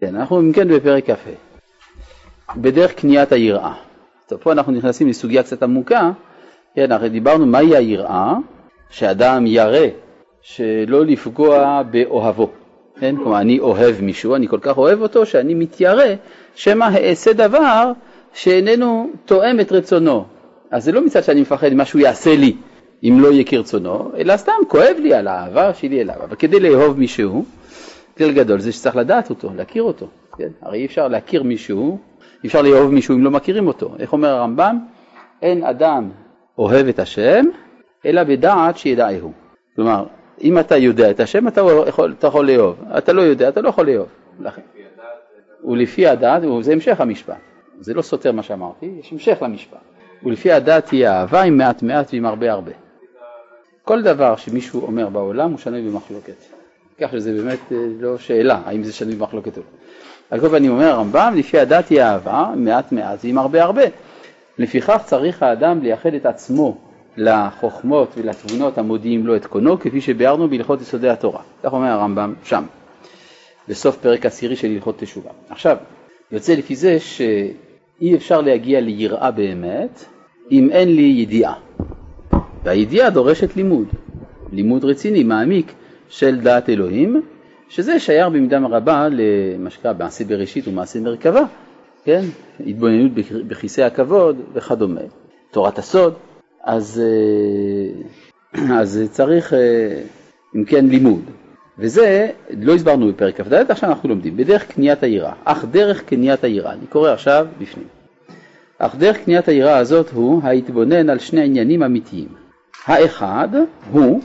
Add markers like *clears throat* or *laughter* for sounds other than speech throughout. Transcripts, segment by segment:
כן, אנחנו אם כן בפרק כ"ה. בדרך קניית היראה. טוב, פה אנחנו נכנסים לסוגיה קצת עמוקה. כן, הרי דיברנו מהי היראה, שאדם ירא שלא לפגוע באוהבו. כן, כלומר, אני אוהב מישהו, אני כל כך אוהב אותו שאני מתיירא שמא אעשה דבר שאיננו תואם את רצונו. אז זה לא מצד שאני מפחד ממה שהוא יעשה לי אם לא יהיה כרצונו, אלא סתם כואב לי על האהבה שלי אליו. אבל כדי לאהוב מישהו, כלל גדול זה שצריך לדעת אותו, להכיר אותו. כן? הרי אי אפשר להכיר מישהו, אי אפשר לאהוב מישהו אם לא מכירים אותו. איך אומר הרמב"ם? אין אדם אוהב את השם, אלא בדעת שידעהו. כלומר, אם אתה יודע את השם, אתה יכול, אתה יכול לאהוב. אתה לא יודע, אתה לא יכול לאהוב. לכן. ולפי הדעת, זה המשך המשפט. זה לא סותר מה שאמרתי, יש המשך למשפט. ולפי הדעת תהיה אהבה עם מעט מעט ועם הרבה הרבה. כל דבר שמישהו אומר בעולם הוא שנוי במחלוקת. כך שזה באמת אה, לא שאלה האם זה שנוי במחלוקת או לא. על כל פנים אומר הרמב"ם, לפי הדת היא אהבה, מעט מעט ועם הרבה הרבה. לפיכך צריך האדם לייחד את עצמו לחוכמות ולתבונות המודיעים לו את קונו, כפי שביארנו בהלכות יסודי התורה. כך אומר הרמב"ם שם, בסוף פרק עשירי של הלכות תשובה. עכשיו, יוצא לפי זה שאי אפשר להגיע ליראה באמת אם אין לי ידיעה. והידיעה דורשת לימוד, לימוד רציני, מעמיק, של דעת אלוהים, שזה שייך במידה רבה למה שנקרא מעשה בראשית ומעשה מרכבה, כן? התבוננות בכיסא הכבוד וכדומה, תורת הסוד, אז, אה, *clears throat* אז צריך אה, אם כן לימוד, וזה לא הסברנו בפרק כ"ד, עכשיו אנחנו לומדים, בדרך קניית היראה, אך דרך קניית היראה, אני קורא עכשיו בפנים, אך דרך קניית היראה הזאת הוא ההתבונן על שני עניינים אמיתיים, האחד הוא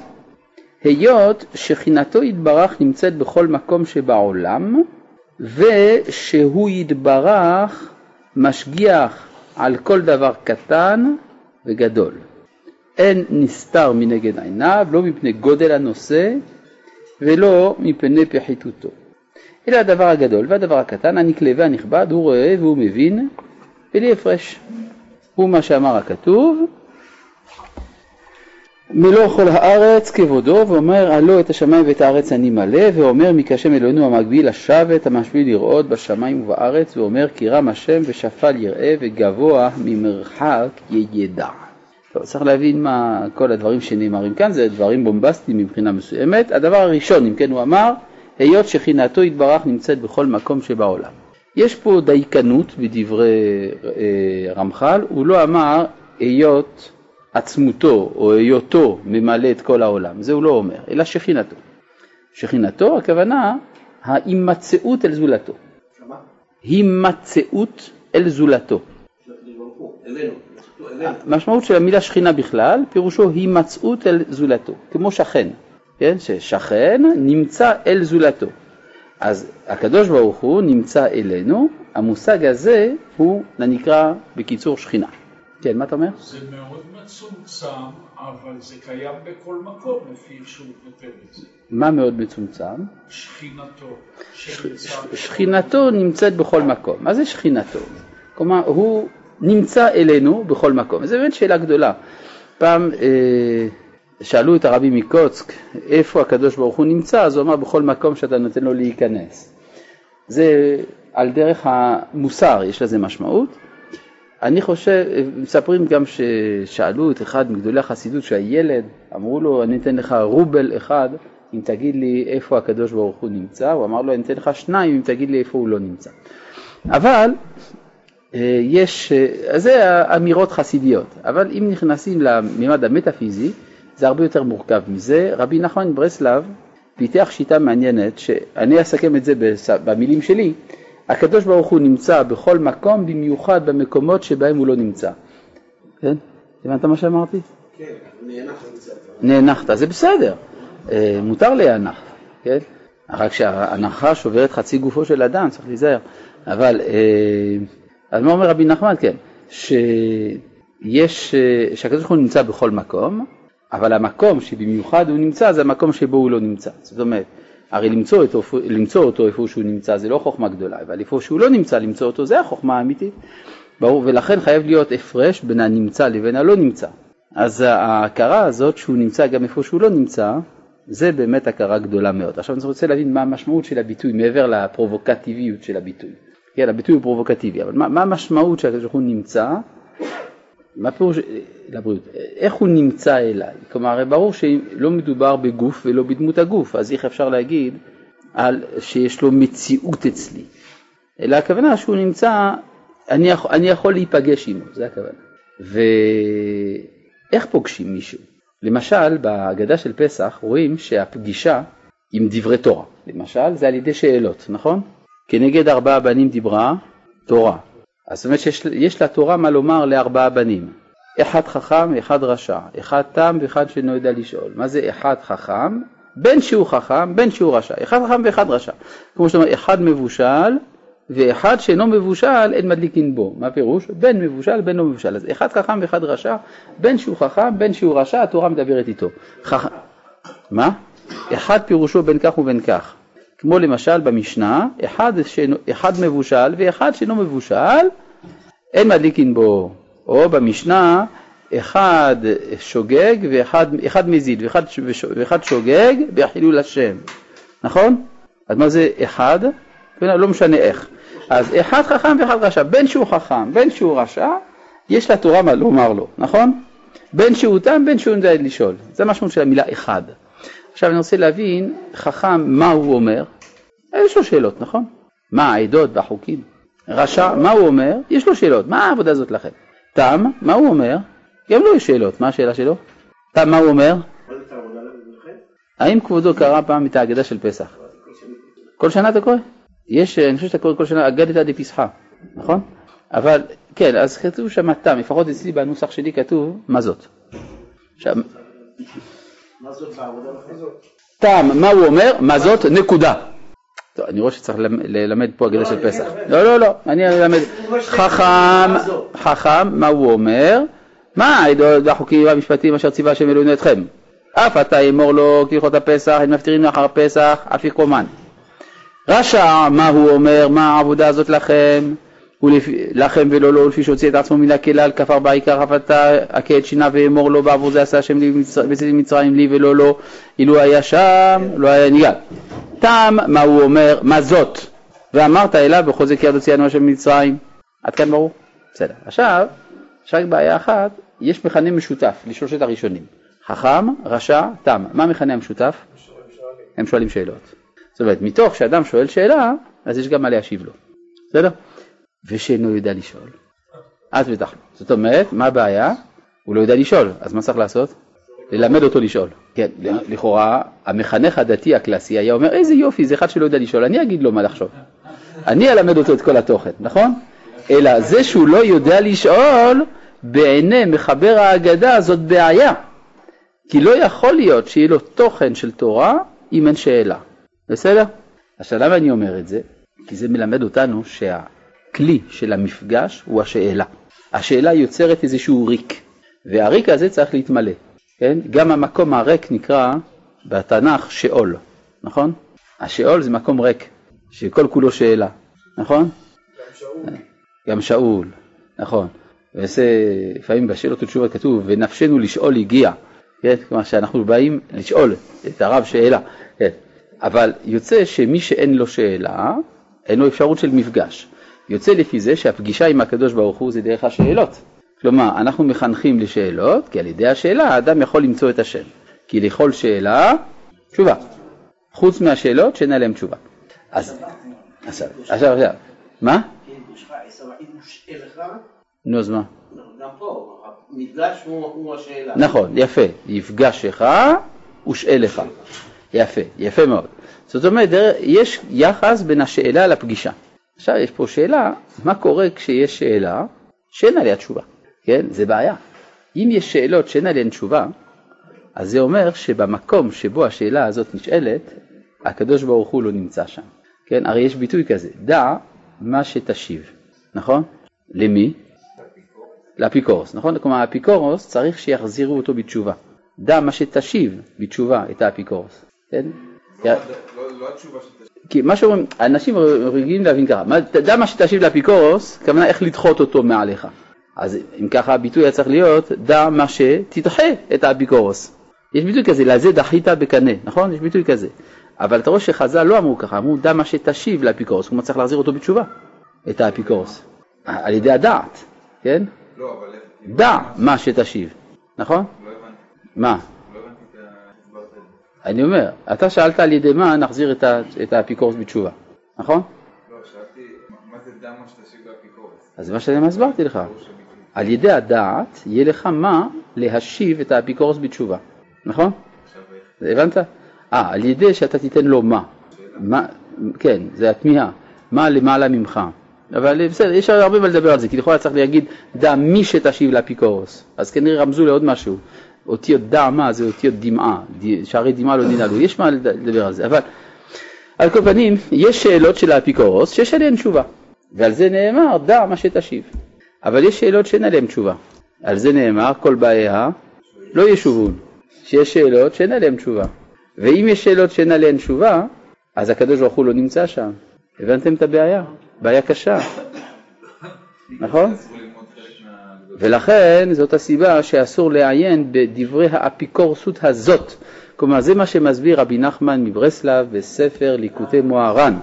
היות שכינתו יתברך נמצאת בכל מקום שבעולם ושהוא יתברך משגיח על כל דבר קטן וגדול. אין נסתר מנגד עיניו, לא מפני גודל הנושא ולא מפני פחיתותו. אלא הדבר הגדול והדבר הקטן, הנקלה והנכבד, הוא רואה והוא מבין בלי הפרש. הוא מה שאמר הכתוב, מלוא כל הארץ כבודו, ואומר הלא את השמיים ואת הארץ אני מלא, ואומר מקשם אלוהינו המגביל השבת המשביל לראות בשמיים ובארץ, ואומר כי רם השם ושפל יראה וגבוה ממרחק ידע. טוב, צריך להבין מה כל הדברים שנאמרים כאן, זה דברים בומבסטיים מבחינה מסוימת. הדבר הראשון, אם כן הוא אמר, היות שכינתו יתברך נמצאת בכל מקום שבעולם. יש פה דייקנות בדברי אה, רמח"ל, הוא לא אמר היות עצמותו או היותו ממלא את כל העולם, זה הוא לא אומר, אלא שכינתו. שכינתו הכוונה ההימצאות אל זולתו. הימצאות אל זולתו. המשמעות של המילה שכינה בכלל, פירושו הימצאות אל זולתו, כמו שכן, כן? ששכן נמצא אל זולתו. אז הקדוש ברוך הוא נמצא אלינו, המושג הזה הוא נקרא בקיצור שכינה. כן, מה אתה אומר? זה מאוד מצומצם, אבל זה קיים בכל מקום לפי שהוא כותב את זה. מה מאוד מצומצם? שכינתו. שכינתו נמצאת בכל מקום. מה זה שכינתו? כלומר, הוא נמצא אלינו בכל מקום. זו באמת שאלה גדולה. פעם אה, שאלו את הרבי מקוצק איפה הקדוש ברוך הוא נמצא, אז הוא אמר בכל מקום שאתה נותן לו להיכנס. זה על דרך המוסר, יש לזה משמעות. אני חושב, מספרים גם ששאלו את אחד מגדולי החסידות שהילד, אמרו לו אני אתן לך רובל אחד אם תגיד לי איפה הקדוש ברוך הוא נמצא, הוא אמר לו אני אתן לך שניים אם תגיד לי איפה הוא לא נמצא. אבל אה, יש, אה, זה אמירות חסידיות, אבל אם נכנסים לממד המטאפיזי זה הרבה יותר מורכב מזה. רבי נחמן ברסלב פיתח שיטה מעניינת, שאני אסכם את זה במילים שלי, הקדוש ברוך הוא נמצא בכל מקום, במיוחד במקומות שבהם הוא לא נמצא. כן? הבנת מה שאמרתי? כן, נאנחת. נאנחת, זה בסדר, אה, מותר להיאנח, כן? רק שההנחה שוברת חצי גופו של אדם, צריך להיזהר. אבל, אה, אז מה אומר רבי נחמן? כן, שיש, אה, שהקדוש ברוך הוא נמצא בכל מקום, אבל המקום שבמיוחד הוא נמצא זה המקום שבו הוא לא נמצא. זאת אומרת, הרי למצוא אותו, למצוא אותו איפה שהוא נמצא זה לא חוכמה גדולה, אבל איפה שהוא לא נמצא למצוא אותו זה החוכמה האמיתית. ברור, ולכן חייב להיות הפרש בין הנמצא לבין הלא נמצא. אז ההכרה הזאת שהוא נמצא גם איפה שהוא לא נמצא, זה באמת הכרה גדולה מאוד. עכשיו אני רוצה להבין מה המשמעות של הביטוי מעבר לפרובוקטיביות של הביטוי. כן, הביטוי הוא פרובוקטיבי, אבל מה, מה המשמעות שהקדוש ברוך הוא נמצא, מה פירוש לבריאות, איך הוא נמצא אליי? כלומר, הרי ברור שלא מדובר בגוף ולא בדמות הגוף, אז איך אפשר להגיד על שיש לו מציאות אצלי? אלא הכוונה שהוא נמצא, אני יכול, אני יכול להיפגש עמו, זה הכוונה. ואיך פוגשים מישהו? למשל, בהגדה של פסח רואים שהפגישה עם דברי תורה, למשל, זה על ידי שאלות, נכון? כנגד ארבעה בנים דיברה תורה. אז זאת אומרת שיש לתורה מה לומר לארבעה בנים. אחד חכם, אחד רשע, אחד תם ואחד שאינו יודע לשאול. מה זה אחד חכם? בין שהוא חכם, בין שהוא רשע. אחד חכם ואחד רשע. כמו שאתה אומר, אחד מבושל ואחד שאינו מבושל אין מדליקין בו. מה פירוש? בין מבושל, בין לא מבושל. אז אחד חכם ואחד רשע, בין שהוא חכם, בין שהוא רשע, התורה מדברת איתו. חכ... מה? אחד פירושו בין כך ובין כך. כמו למשל במשנה, אחד, שאינו, אחד מבושל ואחד שאינו מבושל, אין מדליקין בו. או במשנה, אחד שוגג ואחד אחד מזיד ואחד, ואחד שוגג בחילול השם, נכון? אז מה זה אחד? לא משנה איך. אז אחד חכם ואחד רשע, בין שהוא חכם, בין שהוא רשע, יש לתורה מה לומר לו, נכון? בין שהוא תם, בין שהוא יודע לשאול. זה המשמעות של המילה אחד. עכשיו אני רוצה להבין, חכם, מה הוא אומר? יש לו שאלות, נכון? מה העדות והחוקים? רשע, מה הוא אומר? יש לו שאלות, מה העבודה הזאת לכם? תם, מה הוא אומר? גם לו יש שאלות, מה השאלה שלו? תם, מה הוא אומר? האם כבודו קרא פעם את ההגדה של פסח? כל שנה אתה קורא? יש, אני חושב שאתה קורא כל שנה אגדת דפסחה, נכון? אבל, כן, אז כתוב שם תם, לפחות אצלי בנוסח שלי כתוב מה זאת. עכשיו, תם, מה הוא אומר? מה זאת? נקודה. טוב, אני רואה שצריך ללמד פה הגדה של פסח. לא, לא, לא, אני אלמד. חכם, חכם, מה הוא אומר? מה העדות והחוקים והמשפטים אשר ציווה השם אלוהינו אתכם? אף אתה אמור לו כהלכות הפסח, הם מפטירים לאחר פסח, אף יקומן. רשע, מה הוא אומר? מה העבודה הזאת לכם? לכם ולא לו, לפי שהוציא את עצמו מן הכלל, כפר בעיקר חפתה, הכה את שינה ואמור לו, בעבור זה עשה השם לי בצאתי מצרים לי ולא לו, אילו היה שם, לא היה ניגע. תם, מה הוא אומר? מה זאת? ואמרת אליו בחוזק יד הוציאנו השם ממצרים. עד כאן ברור? בסדר. עכשיו, יש רק בעיה אחת, יש מכנה משותף לשלושת הראשונים. חכם, רשע, תם. מה המכנה המשותף? הם שואלים שאלות. זאת אומרת, מתוך שאדם שואל שאלה, אז יש גם מה להשיב לו. בסדר? ושאינו יודע לשאול. אז בטח. זאת אומרת, מה הבעיה? הוא לא יודע לשאול, אז מה צריך לעשות? ללמד אותו לשאול. כן, לכאורה, המחנך הדתי הקלאסי היה אומר, איזה יופי, זה אחד שלא יודע לשאול, אני אגיד לו מה לחשוב. אני אלמד אותו את כל התוכן, נכון? אלא זה שהוא לא יודע לשאול, בעיני מחבר ההגדה זאת בעיה. כי לא יכול להיות שיהיה לו תוכן של תורה אם אין שאלה. בסדר? עכשיו למה אני אומר את זה? כי זה מלמד אותנו שהכלי של המפגש הוא השאלה. השאלה יוצרת איזשהו ריק, והריק הזה צריך להתמלא. כן? גם המקום הריק נקרא בתנ"ך שאול, נכון? השאול זה מקום ריק, שכל כולו שאלה, נכון? גם שאול. גם שאול, נכון. ועושה, לפעמים בשאלות ותשובות כתוב, ונפשנו לשאול הגיע, כן? כלומר שאנחנו באים לשאול את הרב שאלה, כן? אבל יוצא שמי שאין לו שאלה, אין לו אפשרות של מפגש. יוצא לפי זה שהפגישה עם הקדוש ברוך הוא זה דרך השאלות. כלומר, אנחנו מחנכים לשאלות, כי על ידי השאלה האדם יכול למצוא את השם. כי לכל שאלה, תשובה. חוץ מהשאלות שאין עליהן תשובה. אז, עכשיו, עכשיו, עכשיו, מה? נו, אז מה? גם פה, המפגש הוא השאלה. נכון, יפה. יפגשך ושאלך. יפה, יפה מאוד. זאת אומרת, יש יחס בין השאלה לפגישה. עכשיו יש פה שאלה, מה קורה כשיש שאלה שאין עליה תשובה? כן? זה בעיה. אם יש שאלות שאין עליהן תשובה, אז זה אומר שבמקום שבו השאלה הזאת נשאלת, הקדוש ברוך הוא לא נמצא שם. כן? הרי יש ביטוי כזה, דע מה שתשיב, נכון? למי? לאפיקורוס, נכון? כלומר האפיקורוס צריך שיחזירו אותו בתשובה. דע מה שתשיב בתשובה את האפיקורוס, כן? לא, לא, לא התשובה שתשיב. כי מה שאומרים, אנשים רגילים להבין ככה, דע מה שתשיב לאפיקורוס, כוונה איך לדחות אותו מעליך. אז אם ככה הביטוי היה צריך להיות, דע מה שתדחה את האפיקורוס. יש ביטוי כזה, לזה דחית בקנה, נכון? יש ביטוי כזה. אבל אתה רואה שחז"ל לא אמרו ככה, אמרו דע מה שתשיב לאפיקורוס, כלומר צריך להחזיר אותו בתשובה, את האפיקורוס, על ידי הדעת, כן? לא, אבל. דע מה שתשיב, נכון? לא הבנתי. מה? לא הבנתי את ההסברת את זה. אני אומר, אתה שאלת על ידי מה נחזיר את ה- את האפיקורוס בתשובה, נכון? לא, שאלתי, מה- מה זה דמה שתשיב לאפיקורס? אז מה שאני הסברתי לך. על ידי הדעת יהיה לך מה להשיב את האפיקורוס בתשובה, נכון? עכשיו? הבנת? אה, על ידי שאתה תיתן לו מה. מה, כן, זה התמיהה. מה למעלה ממך. אבל בסדר, יש הרבה מה לדבר על זה, כי לכאורה צריך להגיד דע מי שתשיב לאפיקורוס. אז כנראה רמזו לעוד משהו. אותיות דע מה זה אותיות דמעה, שערי דמעה לא ננעלו, יש מה לד- לדבר על זה. אבל על כל פנים, יש שאלות של האפיקורוס שיש עליהן תשובה. ועל זה נאמר דע מה שתשיב. אבל יש שאלות שאין עליהן תשובה. על זה נאמר כל באיה לא ישובון. שיש שאלות שאין עליהן תשובה. ואם יש שאלות שאין עליהן תשובה, אז הקדוש ברוך הוא לא נמצא שם. הבנתם את הבעיה? בעיה קשה, *coughs* נכון? אסור ללמוד חלק מהגדולים. ולכן זאת הסיבה שאסור לעיין בדברי האפיקורסות הזאת. כלומר זה מה שמסביר רבי נחמן מברסלב בספר ליקוטי מוהר"ן,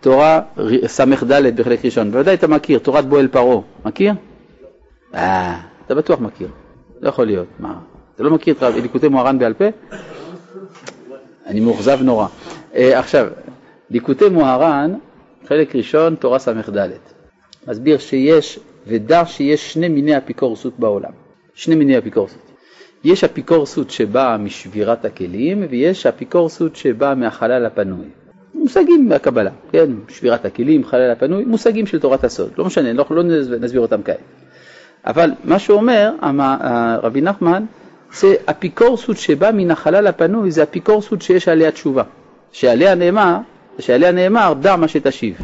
תורה ס"ד בחלק ראשון. בוודאי אתה מכיר, תורת בועל פרעה. מכיר? אה, אתה בטוח מכיר. לא יכול להיות. מה? אתה לא מכיר את ליקוטי מוהר"ן בעל פה? אני מאוכזב נורא. אה, עכשיו, ליקוטי מוהר"ן, חלק ראשון, תורה ס"ד. מסביר שיש, ודע שיש שני מיני אפיקורסות בעולם. שני מיני אפיקורסות. יש אפיקורסות שבאה משבירת הכלים, ויש אפיקורסות שבאה מהחלל הפנוי. מושגים מהקבלה, כן? שבירת הכלים, חלל הפנוי, מושגים של תורת הסוד. לא משנה, אנחנו לא נסביר אותם כעת. אבל מה שאומר רבי נחמן, זה אפיקורסות שבאה מן החלל הפנוי, זה אפיקורסות שיש עליה תשובה. שעליה נאמר, שעליה נאמר, דע מה שתשיב.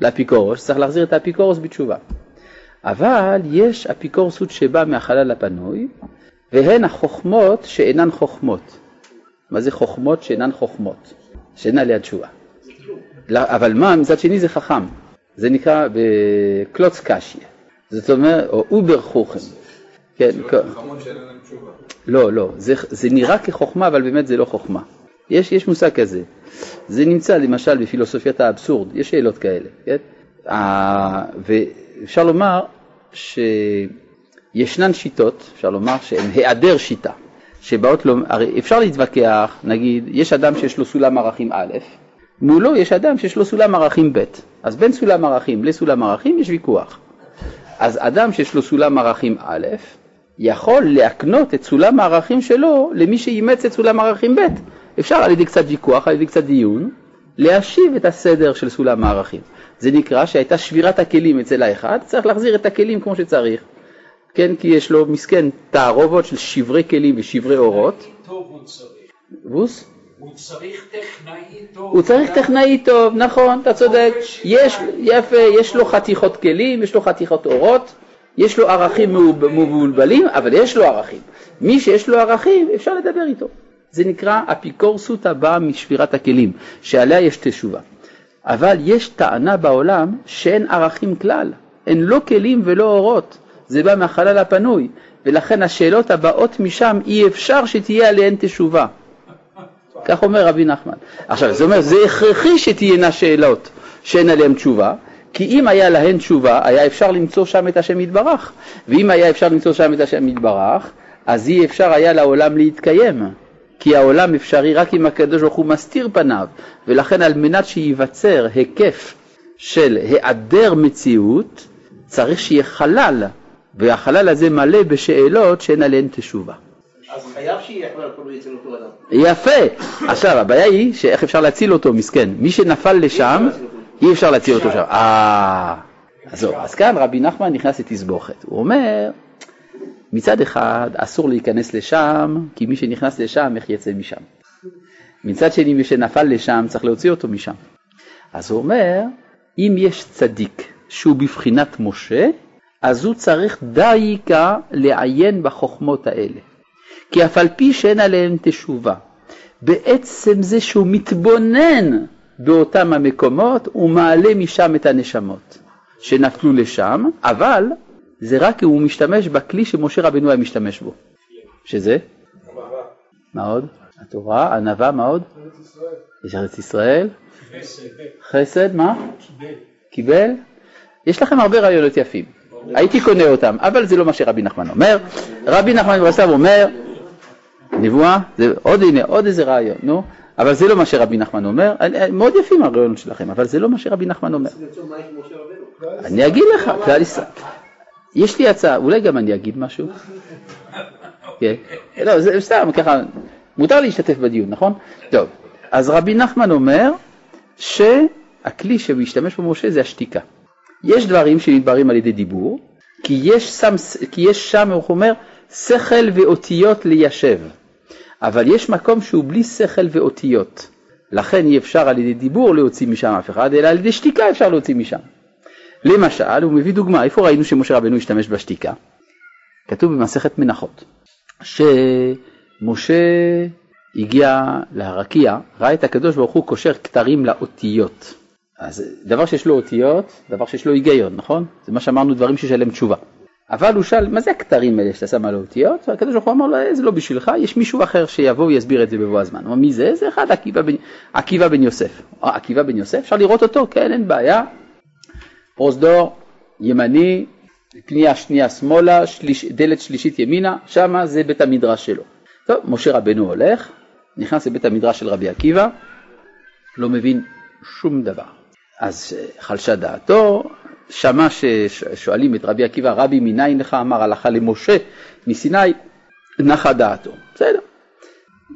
לאפיקורוס, צריך להחזיר את האפיקורוס בתשובה. אבל יש אפיקורסות שבאה מהחלל הפנוי, והן החוכמות שאינן חוכמות. מה זה חוכמות שאינן חוכמות? שאין עליה תשובה. לא, אבל מה, מצד שני זה חכם. זה נקרא בקלוץ קשיא. זאת אומרת, או אובר חוכם. כן, כ- חכמות שאין להם תשובה. לא, לא, זה, זה נראה כחוכמה, אבל באמת זה לא חוכמה. יש, יש מושג כזה. זה נמצא למשל בפילוסופיית האבסורד, יש שאלות כאלה, כן? ה- ואפשר לומר שישנן שיטות, אפשר לומר שהן היעדר שיטה, שבאות, לא, הרי אפשר להתווכח, נגיד, יש אדם שיש לו סולם ערכים א', מולו יש אדם שיש לו סולם ערכים ב', אז בין סולם ערכים לסולם ערכים יש ויכוח. אז אדם שיש לו סולם ערכים א', יכול להקנות את סולם הערכים שלו למי שאימץ את סולם הערכים ב'. אפשר על ידי קצת ויכוח, על ידי קצת דיון, להשיב את הסדר של סולם הערכים. זה נקרא שהייתה שבירת הכלים אצל האחד, צריך להחזיר את הכלים כמו שצריך. כן, כי יש לו מסכן תערובות של שברי כלים ושברי אורות. טוב הוא צריך. ווס? הוא צריך טכנאי טוב. הוא צריך טכנאי טוב, נכון, אתה צודק. יש, יפה, יש לו חתיכות כלים, יש לו חתיכות אורות, יש לו ערכים מבולבלים, אבל יש לו ערכים. מי שיש לו ערכים, אפשר לדבר איתו. זה נקרא אפיקורסות הבאה משבירת הכלים, שעליה יש תשובה. אבל יש טענה בעולם שאין ערכים כלל, אין לא כלים ולא אורות, זה בא מהחלל הפנוי, ולכן השאלות הבאות משם אי אפשר שתהיה עליהן תשובה. כך אומר רבי נחמן. עכשיו, זה אומר, זה הכרחי שתהיינה שאלות שאין עליהן תשובה, כי אם היה להן תשובה, היה אפשר למצוא שם את השם יתברך. ואם היה אפשר למצוא שם את השם יתברך, אז אי אפשר היה לעולם להתקיים. כי העולם אפשרי רק אם הקדוש ברוך הוא מסתיר פניו, ולכן על מנת שייווצר היקף של היעדר מציאות, צריך שיהיה חלל, והחלל הזה מלא בשאלות שאין עליהן תשובה. אז חייב שיהיה חלל פנוי אצל אותו אדם. יפה. עכשיו, הבעיה היא שאיך אפשר להציל אותו, מסכן. מי שנפל לשם, אי אפשר להציל אותו שם. אה. אז כאן רבי נחמן נכנס לתסבוכת. הוא אומר, מצד אחד אסור להיכנס לשם, כי מי שנכנס לשם, איך יצא משם? מצד שני, מי שנפל לשם, צריך להוציא אותו משם. אז הוא אומר, אם יש צדיק שהוא בבחינת משה, אז הוא צריך דייקה לעיין בחוכמות האלה. כי אף על פי שאין עליהן תשובה, בעצם זה שהוא מתבונן באותם המקומות, הוא מעלה משם את הנשמות שנפלו לשם, אבל זה רק כי הוא משתמש בכלי שמשה רבנו היה משתמש בו. שזה? מה עוד? התורה, ענווה, מה עוד? יש ארץ ישראל. חסד, מה? קיבל. יש לכם הרבה רעיונות יפים. הייתי קונה אותם, אבל זה לא מה שרבי נחמן אומר. רבי נחמן ברסלב אומר, נבואה, זה עוד הנה, עוד איזה רעיון, נו, אבל זה לא מה שרבי נחמן אומר, מאוד יפים הרעיונות שלכם, אבל זה לא מה שרבי נחמן אומר. אני אגיד לך, כלל ישראל. יש לי הצעה, אולי גם אני אגיד משהו? *laughs* כן. לא, זה סתם, ככה, מותר להשתתף בדיון, נכון? טוב, אז רבי נחמן אומר שהכלי שמשתמש בו משה זה השתיקה. יש דברים שנדברים על ידי דיבור, כי יש, שם, כי יש שם, הוא אומר, שכל ואותיות ליישב. אבל יש מקום שהוא בלי שכל ואותיות. לכן אי אפשר על ידי דיבור להוציא משם אף אחד, אלא על ידי שתיקה אפשר להוציא משם. למשל, הוא מביא דוגמה, איפה ראינו שמשה רבנו השתמש בשתיקה? כתוב במסכת מנחות, שמשה הגיע להרקיע, ראה את הקדוש ברוך הוא קושר כתרים לאותיות. אז דבר שיש לו אותיות, דבר שיש לו היגיון, נכון? זה מה שאמרנו, דברים שיש עליהם תשובה. אבל הוא שאל, מה זה הכתרים האלה שאתה שם על האותיות? והקדוש ברוך הוא אמר לו, "אה, זה לא בשבילך, יש מישהו אחר שיבוא ויסביר את זה בבוא הזמן. הוא אמר, מי זה? זה אחד, עקיבא בן, עקיבא בן יוסף. אה, עקיבא בן יוסף, אפשר לראות אותו, כן, אין בעיה. פרוזדור, ימני, פנייה שנייה שמאלה, שליש, דלת שלישית ימינה, שמה זה בית המדרש שלו. טוב, משה רבנו הולך, נכנס לבית המדרש של רבי עקיבא, לא מבין שום דבר. אז אה, חלשה דעתו, שמע ששואלים את רבי עקיבא, רבי מניין לך אמר הלכה למשה מסיני, נחה דעתו. בסדר.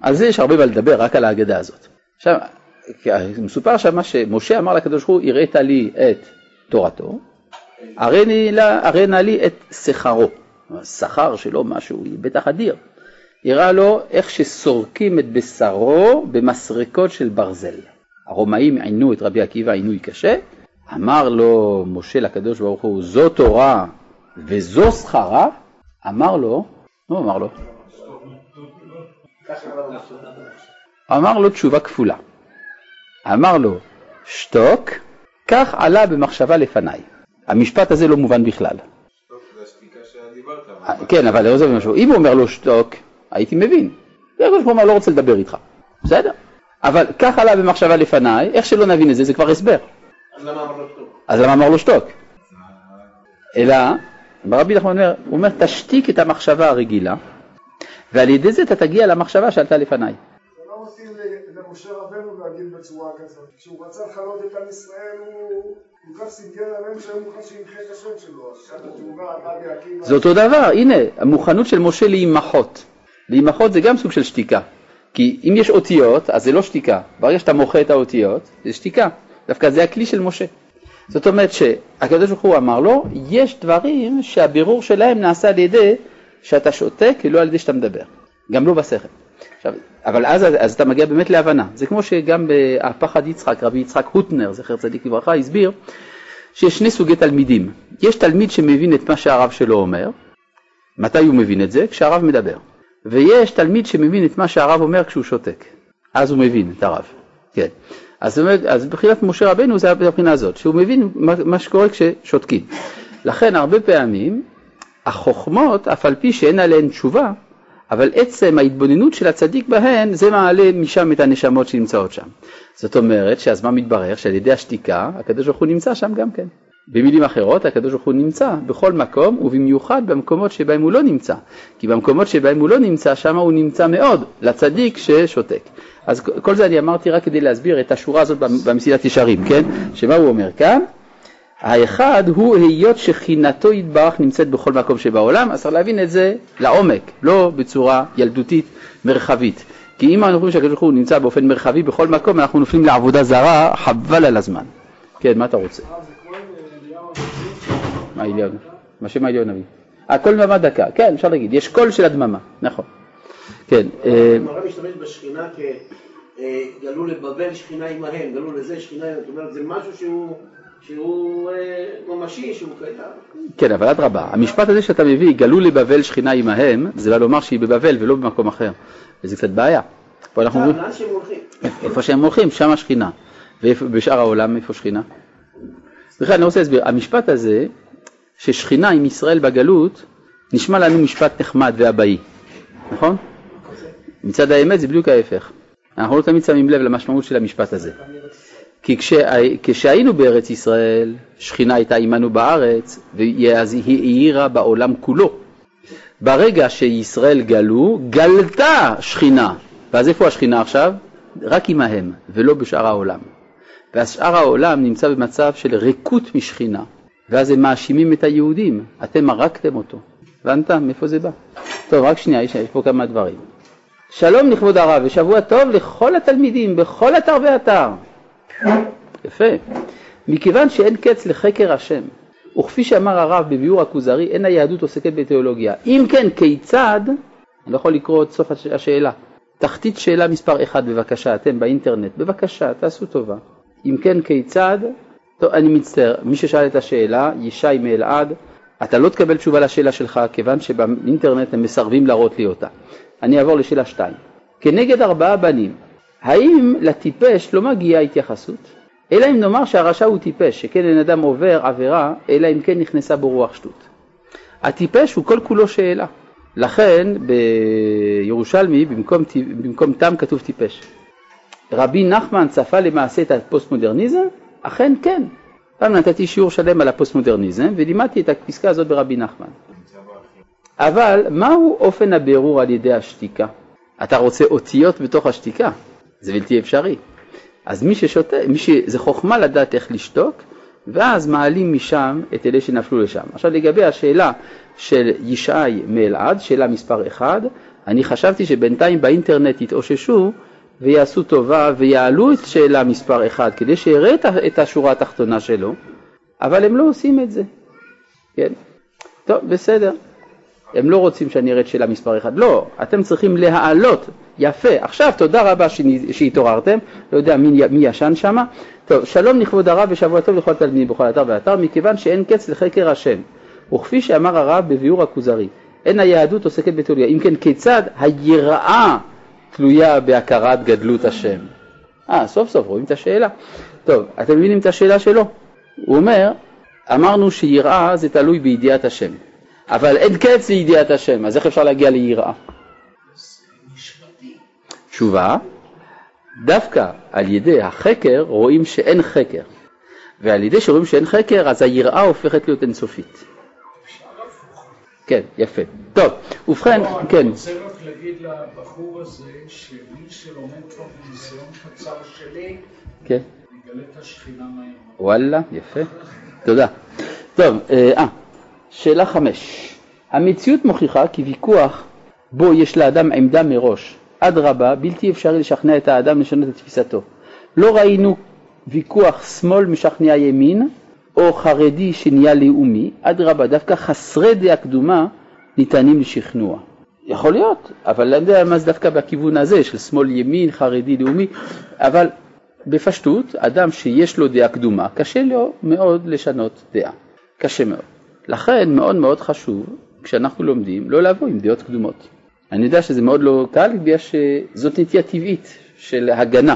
על זה יש הרבה מה לדבר, רק על ההגדה הזאת. עכשיו, מסופר שמה שמשה אמר לקדוש ברוך הוא, הראית לי את תורתו, הרא נא לי את שכרו. השכר שלו משהו, בטח אדיר. הראה לו איך שסורקים את בשרו במסרקות של ברזל. הרומאים עינו את רבי עקיבא עינוי קשה, אמר לו משה לקדוש ברוך הוא, זו תורה וזו שכרה, אמר לו, מה אמר לו? אמר לו תשובה כפולה. אמר לו, שתוק, כך עלה במחשבה לפניי. המשפט הזה לא מובן בכלל. כן, אבל זה משהו. אם הוא אומר לו שתוק, הייתי מבין. הקדוש ברוך הוא לא רוצה לדבר איתך. בסדר. אבל כך עלה במחשבה לפניי, איך שלא נבין את זה, זה כבר הסבר. אז למה אמר לו שתוק? אלא, רבי נחמן אומר, הוא אומר, תשתיק את המחשבה הרגילה, ועל ידי זה אתה תגיע למחשבה שעלתה לפניי. למשה רבנו להגיד בצורה כזאת. כשהוא רצה לכלות את עם ישראל, הוא כל כך סינגר עליהם שהיו מוכן שימחה את השם שלו. זה אותו דבר, הנה, המוכנות של משה להימחות. להימחות זה גם סוג של שתיקה. כי אם יש אותיות, אז זה לא שתיקה. ברגע שאתה מוחה את האותיות, זה שתיקה. דווקא זה הכלי של משה. זאת אומרת שהקדוש ברוך הוא אמר לו, יש דברים שהבירור שלהם נעשה על ידי שאתה שותק, ולא על ידי שאתה מדבר. גם לא בשכל. עכשיו, אבל אז, אז אתה מגיע באמת להבנה. זה כמו שגם בפחד יצחק, רבי יצחק הוטנר, זכר צדיק לברכה, הסביר שיש שני סוגי תלמידים. יש תלמיד שמבין את מה שהרב שלו אומר, מתי הוא מבין את זה? כשהרב מדבר. ויש תלמיד שמבין את מה שהרב אומר כשהוא שותק. אז הוא מבין את הרב. כן. אז, אז מבחינת משה רבנו זה הבחינה הזאת, שהוא מבין מה, מה שקורה כששותקים. לכן הרבה פעמים החוכמות, אף על פי שאין עליהן תשובה, אבל עצם ההתבוננות של הצדיק בהן, זה מעלה משם את הנשמות שנמצאות שם. זאת אומרת, שאז מה מתברר? שעל ידי השתיקה, הקדוש ברוך הוא נמצא שם גם כן. במילים אחרות, הקדוש ברוך הוא נמצא בכל מקום, ובמיוחד במקומות שבהם הוא לא נמצא. כי במקומות שבהם הוא לא נמצא, שם הוא נמצא מאוד, לצדיק ששותק. אז כל זה אני אמרתי רק כדי להסביר את השורה הזאת במסילת ישרים, כן? שמה הוא אומר כאן? האחד הוא היות שכינתו יתברך נמצאת בכל מקום שבעולם, אז צריך להבין את זה לעומק, לא בצורה ילדותית מרחבית. כי אם אנחנו חושבים שהקדוש ברוך הוא נמצא באופן מרחבי בכל מקום, אנחנו נופלים לעבודה זרה, חבל על הזמן. כן, מה אתה רוצה? מה אליהו? מה שם אליהו הנביא? אה, קול דממה דקה, כן, אפשר להגיד, יש קול של הדממה, נכון. כן, אה, הרב משתמש בשכינה כגלו לבבל שכינה עמהם, גלו לזה שכינה, זאת אומרת זה משהו שהוא, שהוא אה, ממשי, שהוא קיים. כן, אבל אדרבה, המשפט הזה שאתה מביא, גלו לבבל שכינה עמהם, זה בא לומר שהיא בבבל ולא במקום אחר, וזה קצת בעיה. פה אנחנו אומרים, לאן שהם הולכים? איפה שהם הולכים, שם השכינה. ובשאר העולם, איפה שכינה? בכלל, אני רוצה להסביר, המשפט הזה, ששכינה עם ישראל בגלות, נשמע לנו משפט נחמד ואבאי, נכון? מצד האמת זה בדיוק ההפך. אנחנו לא תמיד שמים לב למשמעות של המשפט הזה. כי כשה, כשהיינו בארץ ישראל, שכינה הייתה עמנו בארץ, ואז היא האירה בעולם כולו. ברגע שישראל גלו, גלתה שכינה. ואז איפה השכינה עכשיו? רק עמהם, ולא בשאר העולם. ואז שאר העולם נמצא במצב של ריקות משכינה. ואז הם מאשימים את היהודים, אתם הרגתם אותו. הבנת מאיפה זה בא? טוב, רק שנייה, יש, יש פה כמה דברים. שלום לכבוד הרב ושבוע טוב לכל התלמידים בכל אתר ואתר. יפה. מכיוון שאין קץ לחקר השם, וכפי שאמר הרב בביאור הכוזרי, אין היהדות עוסקת בתיאולוגיה. אם כן, כיצד, אני לא יכול לקרוא את סוף השאלה, תחתית שאלה מספר 1 בבקשה, אתם באינטרנט, בבקשה, תעשו טובה. אם כן, כיצד, טוב, אני מצטער, מי ששאל את השאלה, ישי מאלעד, אתה לא תקבל תשובה לשאלה שלך, כיוון שבאינטרנט הם מסרבים להראות לי אותה. אני אעבור לשאלה 2. כנגד ארבעה בנים, האם לטיפש לא מגיעה התייחסות? אלא אם נאמר שהרשע הוא טיפש, שכן אין אדם עובר עבירה, אלא אם כן נכנסה בו רוח שטות. הטיפש הוא כל כולו שאלה. לכן בירושלמי במקום, במקום תם כתוב טיפש. רבי נחמן צפה למעשה את הפוסט-מודרניזם? אכן כן. פעם נתתי שיעור שלם על הפוסט-מודרניזם ולימדתי את הפסקה הזאת ברבי נחמן. אבל מהו אופן הבירור על ידי השתיקה? אתה רוצה אותיות בתוך השתיקה, זה בלתי אפשרי. אז מי ששותק, מי ש... זה חוכמה לדעת איך לשתוק, ואז מעלים משם את אלה שנפלו לשם. עכשיו לגבי השאלה של ישי מאלעד, שאלה מספר 1, אני חשבתי שבינתיים באינטרנט יתאוששו ויעשו טובה ויעלו את שאלה מספר 1 כדי שיראה את השורה התחתונה שלו, אבל הם לא עושים את זה. כן? טוב, בסדר. הם לא רוצים שאני אראה את שאלה מספר 1. לא, אתם צריכים להעלות. יפה. עכשיו, תודה רבה שהתעוררתם. לא יודע מי, מי ישן שם. טוב, שלום לכבוד הרב ושבוע טוב לכל התלמידים בכל אתר ואתר, מכיוון שאין קץ לחקר השם. וכפי שאמר הרב בביאור הכוזרי, אין היהדות עוסקת בתיאולוגיה. אם כן, כיצד היראה תלויה בהכרת גדלות השם? אה, סוף סוף רואים את השאלה. טוב, אתם מבינים את השאלה שלו? הוא אומר, אמרנו שיראה זה תלוי בידיעת השם. אבל אין קץ לידיעת השם, אז איך אפשר להגיע ליראה? תשובה, דווקא על ידי החקר רואים שאין חקר, ועל ידי שרואים שאין חקר אז היראה הופכת להיות אינסופית. כן, יפה. טוב, ובכן, לא, כן. אני רוצה רק להגיד לבחור הזה, שמי שלומד כבר בניסיון קצר שלי, כן. מגלה את השכינה מהיום. וואלה, יפה. תודה. טוב, אה, שאלה חמש. המציאות מוכיחה כי ויכוח בו יש לאדם עמדה מראש, אדרבה, בלתי אפשרי לשכנע את האדם לשנות את תפיסתו. לא ראינו ויכוח שמאל משכנע ימין, או חרדי שנהיה לאומי, אדרבה, דווקא חסרי דעה קדומה ניתנים לשכנוע. יכול להיות, אבל אני יודע מה זה דווקא בכיוון הזה של שמאל ימין, חרדי לאומי, אבל בפשטות, אדם שיש לו דעה קדומה, קשה לו מאוד לשנות דעה, קשה מאוד. לכן מאוד מאוד חשוב, כשאנחנו לומדים, לא לבוא עם דעות קדומות. אני יודע שזה מאוד לא קל, בגלל שזאת נטייה טבעית של הגנה.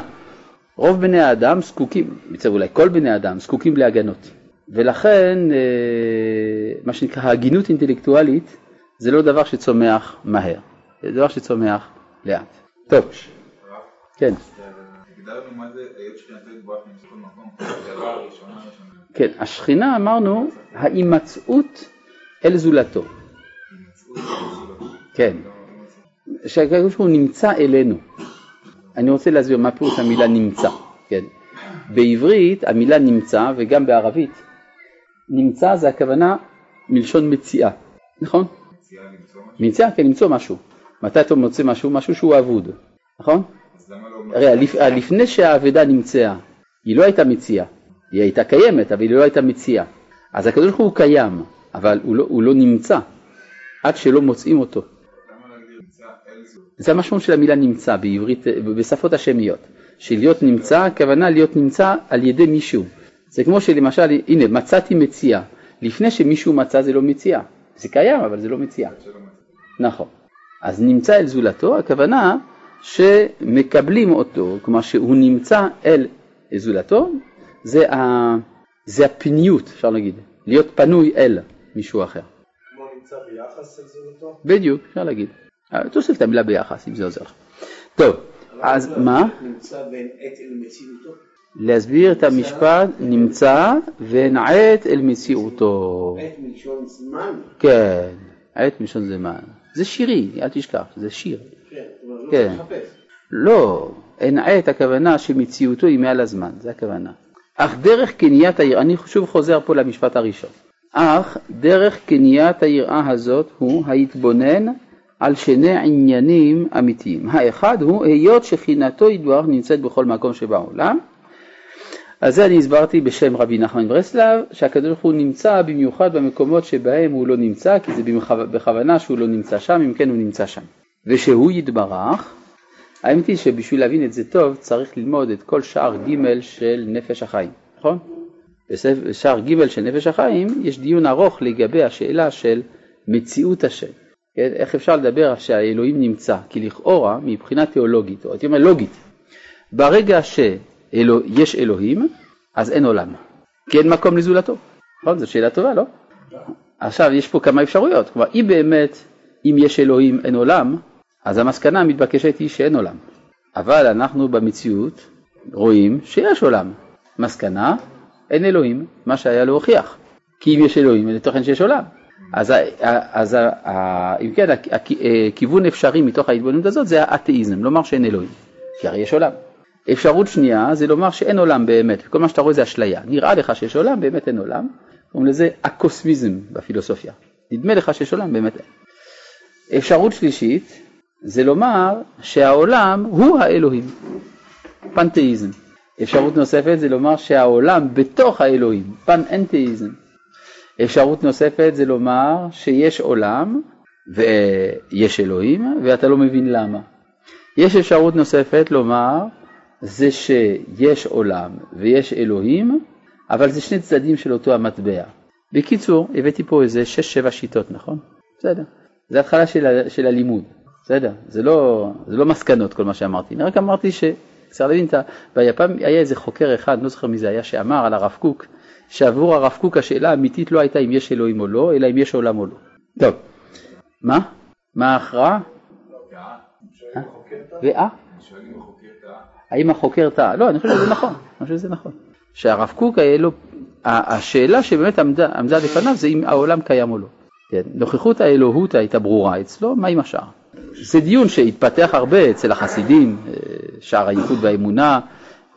רוב בני האדם זקוקים, אולי כל בני האדם, זקוקים להגנות. ולכן אה, מה שנקרא הגינות אינטלקטואלית זה לא דבר שצומח מהר, זה דבר שצומח לאט. טוב, כן. כן, השכינה אמרנו ההימצאות אל זולתו. כן, שהקדוש ברוך הוא נמצא אלינו. אני רוצה להסביר מה פירוש המילה נמצא, כן. בעברית המילה נמצא וגם בערבית נמצא זה הכוונה מלשון מציאה, נכון? מציעה למצוא משהו? מציאה, כן, למצוא משהו. מתי אתה מוצא משהו? משהו שהוא אבוד, נכון? אז למה לא... הרי לפ... לפני שהאבדה נמצאה, היא לא הייתה מציאה, היא הייתה קיימת, אבל היא לא הייתה מציאה. אז הקדוש ברוך הוא קיים, אבל הוא לא, הוא לא נמצא, עד שלא מוצאים אותו. זה המשמעות של המילה נמצא בעברית, בשפות השמיות. שלהיות נמצא, הכוונה להיות נמצא על ידי מישהו. זה כמו שלמשל, הנה, מצאתי מציאה. לפני שמישהו מצא זה לא מציאה. זה קיים, אבל זה לא מציאה. נכון. אז נמצא אל זולתו, הכוונה שמקבלים אותו, כלומר שהוא נמצא אל זולתו, זה, ה... זה הפניות, אפשר להגיד, להיות פנוי אל מישהו אחר. כמו נמצא ביחס אל זולתו? בדיוק, אפשר להגיד. תוסיף את המילה ביחס, אם זה עוזר. טוב, אבל אז מה? נמצא בין עת אל מציאותו. להסביר את המשפט נמצא ונעט אל מציאותו. עת מלשון זמן. כן, עת מלשון זמן. זה שירי, אל תשכח, זה שיר. כן, אומרת, לא כן. צריך לחפש. לא, אין עת הכוונה שמציאותו היא מעל הזמן, זה הכוונה. אך דרך קניית היראה, אני שוב חוזר פה למשפט הראשון, אך דרך קניית היראה הזאת הוא ההתבונן על שני עניינים אמיתיים. האחד הוא היות שכינתו ידברך נמצאת בכל מקום שבעולם. אז זה אני הסברתי בשם רבי נחמן ברסלב, שהקדוש ברוך הוא נמצא במיוחד במקומות שבהם הוא לא נמצא, כי זה בכוונה שהוא לא נמצא שם, אם כן הוא נמצא שם. ושהוא יתברך, האמת היא שבשביל להבין את זה טוב צריך ללמוד את כל שער ג' של נפש החיים, נכון? בשער ג' של נפש החיים יש דיון ארוך לגבי השאלה של מציאות השם. כן? איך אפשר לדבר שהאלוהים נמצא? כי לכאורה, מבחינה תיאולוגית, או הייתי אומר לוגית, ברגע שיש אלוהים, אז אין עולם. כי אין מקום לזולתו. נכון? זו שאלה טובה, לא? עכשיו, יש פה כמה אפשרויות. כלומר, אם באמת, אם יש אלוהים, אין עולם, אז המסקנה המתבקשת היא שאין עולם. אבל אנחנו במציאות רואים שיש עולם. מסקנה, אין אלוהים, מה שהיה להוכיח. כי אם יש אלוהים, אין תוכן שיש עולם. אז, אז אם כן, הכ- הכ- אה, אפשרי מתוך ההתבוננות הזאת זה האתאיזם, לומר שאין אלוהים, כי הרי יש עולם. אפשרות שנייה זה לומר שאין עולם באמת, כל מה שאתה רואה זה אשליה. נראה לך שיש עולם, באמת אין עולם. קוראים לזה אקוסמיזם בפילוסופיה. נדמה לך שיש עולם, באמת אין. אפשרות שלישית זה לומר שהעולם הוא האלוהים, פנתאיזם. אפשרות נוספת זה לומר שהעולם בתוך האלוהים, פן-אנתאיזם. אפשרות נוספת זה לומר שיש עולם ויש אלוהים ואתה לא מבין למה. יש אפשרות נוספת לומר זה שיש עולם ויש אלוהים, אבל זה שני צדדים של אותו המטבע. בקיצור, הבאתי פה איזה 6-7 שיטות, נכון? בסדר. זה התחלה של, ה- של הלימוד, בסדר. זה לא, זה לא מסקנות כל מה שאמרתי, אני רק אמרתי שצריך להבין את ה... ביפן היה איזה חוקר אחד, לא זוכר מי זה היה, שאמר על הרב קוק, שעבור הרב קוק השאלה האמיתית לא הייתה אם יש אלוהים או לא, אלא אם יש עולם או לא. טוב, מה? מה ההכרעה? אה? ואה? האם החוקר טעה? לא, אני חושב שזה נכון, אני חושב שזה נכון. שהרב קוק היה לו, השאלה שבאמת עמדה, עמדה לפניו זה אם העולם קיים או לא. כן, נוכחות האלוהות הייתה ברורה אצלו, מה עם השאר? זה דיון שהתפתח הרבה אצל החסידים, אה, שער הייחוד באמונה,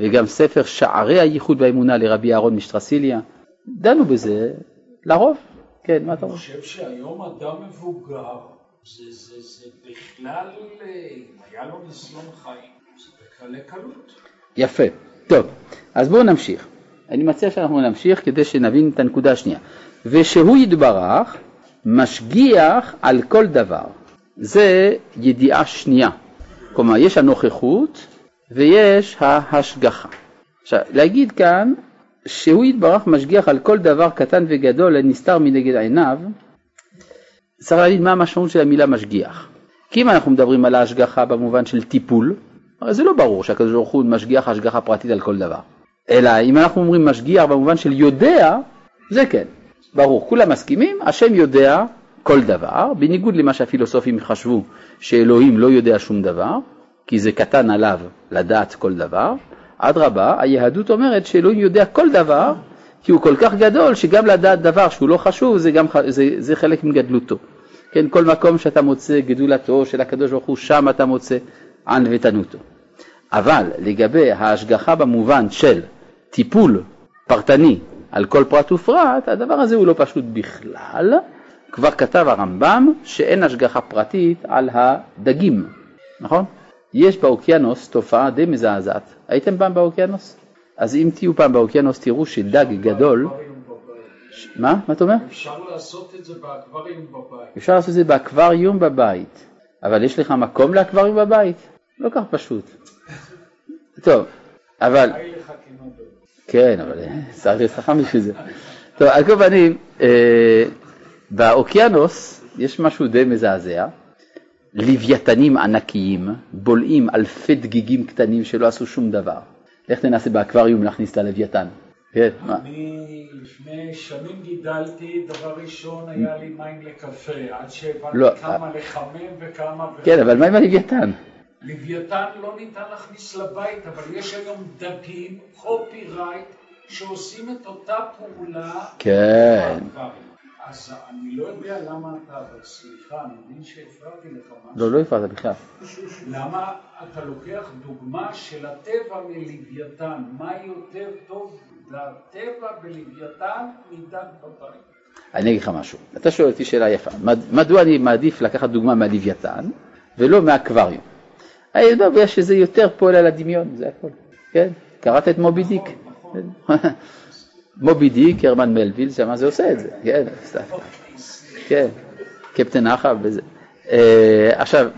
וגם ספר שערי הייחוד באמונה לרבי אהרון משטרסיליה. דנו בזה לרוב. כן, מה אתה אני אומר? חושב שהיום אדם מבוגר, זה, זה, זה בכלל, אה, אם היה לו ניסיון חיים, זה בקלי קלות. יפה. טוב, אז בואו נמשיך. אני מציע שאנחנו נמשיך כדי שנבין את הנקודה השנייה. ושהוא יתברך משגיח על כל דבר. זה ידיעה שנייה. כלומר, יש הנוכחות ויש ההשגחה. עכשיו, להגיד כאן שהוא יתברך משגיח על כל דבר קטן וגדול הנסתר מנגד עיניו, צריך להגיד מה המשמעות של המילה משגיח. כי אם אנחנו מדברים על ההשגחה במובן של טיפול, הרי זה לא ברור שהקדוש ברוך הוא משגיח השגחה פרטית על כל דבר. אלא אם אנחנו אומרים משגיח במובן של יודע, זה כן, ברור, כולם מסכימים, השם יודע כל דבר, בניגוד למה שהפילוסופים חשבו שאלוהים לא יודע שום דבר, כי זה קטן עליו לדעת כל דבר, אדרבה, היהדות אומרת שאלוהים יודע כל דבר, כי הוא כל כך גדול שגם לדעת דבר שהוא לא חשוב זה, גם, זה, זה חלק מגדלותו. כן, כל מקום שאתה מוצא גדולתו של הקדוש ברוך הוא, שם אתה מוצא ענוותנותו. אבל לגבי ההשגחה במובן של טיפול פרטני על כל פרט ופרט, הדבר הזה הוא לא פשוט בכלל. כבר כתב הרמב"ם שאין השגחה פרטית על הדגים, נכון? יש באוקיינוס תופעה די מזעזעת. הייתם פעם באוקיינוס? אז אם תהיו פעם באוקיינוס תראו שדג גדול. ש- מה? מה אתה אומר? אפשר לעשות את זה באקווריום בבית. אפשר לעשות את זה באקווריום בבית, אבל יש לך מקום לאקווריום בבית? לא כך פשוט. טוב, אבל... כן, אבל אה, צריך להיות חכם בשביל זה. טוב, על כל פנים, אה, באוקיינוס יש משהו די מזעזע. לוויתנים ענקיים בולעים אלפי דגיגים קטנים שלא עשו שום דבר. איך תנסה באקווריום להכניס את הלוויתן? כן, מה? אני לפני שנים גידלתי, דבר ראשון היה לי מים לקפה, עד שהבנתי לא, כמה לחמם וכמה... כן, אבל מה עם הלוויתן? לוויתן לא ניתן להכניס לבית, אבל יש היום דגים, קופירייט, שעושים את אותה פעולה. כן. אז אני לא יודע למה אתה, אבל סליחה, אני מבין שהפרעתי לך משהו. לא, לא הפרעת בכלל. למה אתה לוקח דוגמה של הטבע מלוויתן? מה יותר טוב לטבע בלוויתן מדג בבית? אני אגיד לך משהו. אתה שואל אותי שאלה יפה. מד- מדוע אני מעדיף לקחת דוגמה מהלוויתן ולא מהאקווריום? אני יודע, שזה יותר פועל על הדמיון, זה הכל. כן? קראת את מובי דיק? *laughs* מובי דיק, הרמן מלוויל, שמה זה עושה את זה. כן, סתם. כן, קפטן אחאב וזה. אה, עכשיו,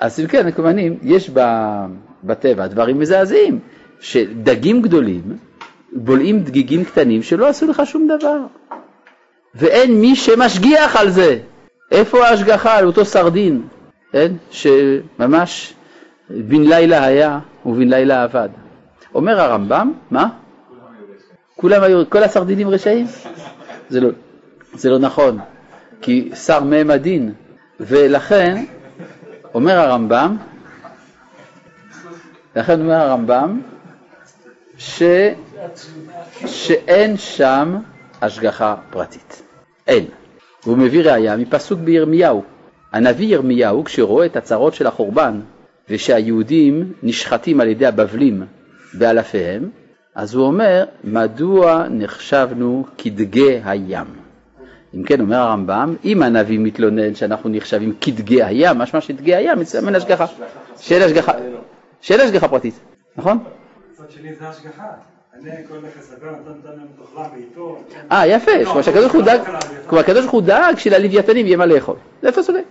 אז אם כן, הכוונים, יש בטבע דברים מזעזעים, שדגים גדולים בולעים דגיגים קטנים שלא עשו לך שום דבר. ואין מי שמשגיח על זה. איפה ההשגחה על אותו סרדין, כן? שממש בן לילה היה ובן לילה עבד. אומר הרמב"ם, מה? כולם היו, כל הסרדינים רשעים? זה לא, זה לא נכון, כי שר מהם הדין, ולכן אומר הרמב"ם, לכן אומר הרמב"ם, ש, שאין שם השגחה פרטית. אין. והוא מביא ראיה מפסוק בירמיהו. הנביא ירמיהו, כשרואה את הצרות של החורבן, ושהיהודים נשחטים על ידי הבבלים באלפיהם, אז הוא אומר, מדוע נחשבנו כדגי הים? אם כן, אומר הרמב"ם, אם הנביא מתלונן שאנחנו נחשבים כדגי הים, משמע שדגי הים מצטער השגחה. שאין השגחה, שאין השגחה פרטית, נכון? מצד שני זה השגחה. אה, יפה, כלומר הוא דאג, כלומר הקדוש ברוך הוא דאג שללוויתנים יהיה מה לאכול. זה איפה צודק.